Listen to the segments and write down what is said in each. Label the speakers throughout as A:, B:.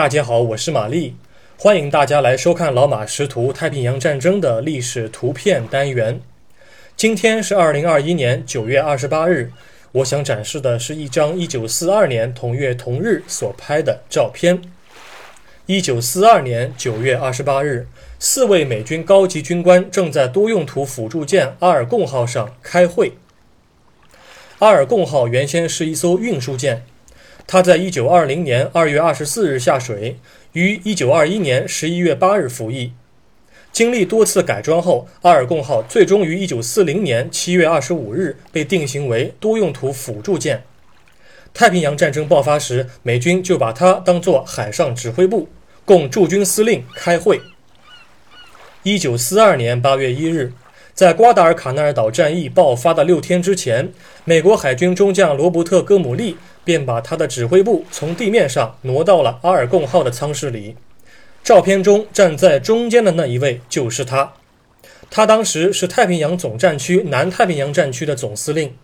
A: 大家好，我是玛丽，欢迎大家来收看老马识图太平洋战争的历史图片单元。今天是二零二一年九月二十八日，我想展示的是一张一九四二年同月同日所拍的照片。一九四二年九月二十八日，四位美军高级军官正在多用途辅助舰阿尔贡号上开会。阿尔贡号原先是一艘运输舰。他在一九二零年二月二十四日下水，于一九二一年十一月八日服役。经历多次改装后，阿尔贡号最终于一九四零年七月二十五日被定型为多用途辅助舰。太平洋战争爆发时，美军就把它当作海上指挥部，供驻军司令开会。一九四二年八月一日，在瓜达尔卡纳尔岛战役爆发的六天之前，美国海军中将罗伯特·戈姆利。便把他的指挥部从地面上挪到了阿尔贡号的舱室里。照片中站在中间的那一位就是他。他当时是太平洋总战区南太平洋战区的总司令。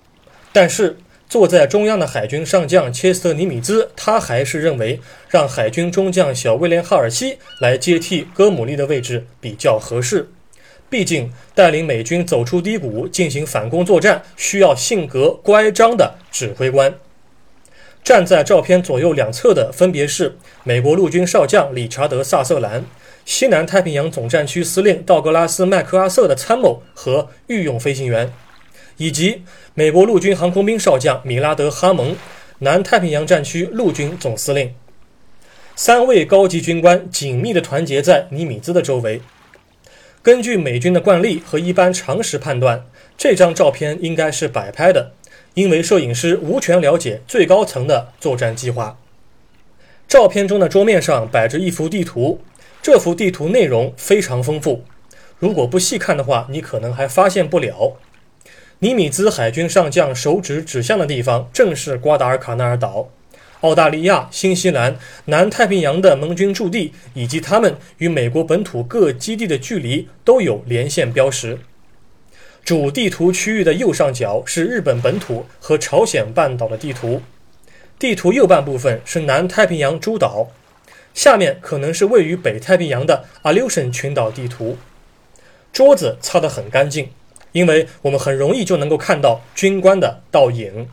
A: 但是坐在中央的海军上将切斯特尼米兹，他还是认为让海军中将小威廉哈尔西来接替戈姆利的位置比较合适。毕竟带领美军走出低谷，进行反攻作战，需要性格乖张的指挥官。站在照片左右两侧的分别是美国陆军少将理查德·萨瑟兰、西南太平洋总战区司令道格拉斯·麦克阿瑟的参谋和御用飞行员，以及美国陆军航空兵少将米拉德·哈蒙，南太平洋战区陆军总司令。三位高级军官紧密地团结在尼米兹的周围。根据美军的惯例和一般常识判断，这张照片应该是摆拍的。因为摄影师无权了解最高层的作战计划。照片中的桌面上摆着一幅地图，这幅地图内容非常丰富。如果不细看的话，你可能还发现不了。尼米兹海军上将手指指向的地方，正是瓜达尔卡纳尔岛。澳大利亚、新西兰、南太平洋的盟军驻地，以及他们与美国本土各基地的距离，都有连线标识。主地图区域的右上角是日本本土和朝鲜半岛的地图，地图右半部分是南太平洋诸岛，下面可能是位于北太平洋的 Aleutian 群岛地图。桌子擦得很干净，因为我们很容易就能够看到军官的倒影。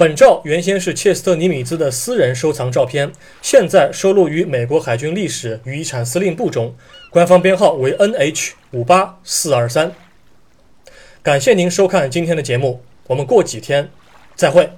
A: 本照原先是切斯特尼米兹的私人收藏照片，现在收录于美国海军历史与遗产司令部中，官方编号为 NH 五八四二三。感谢您收看今天的节目，我们过几天再会。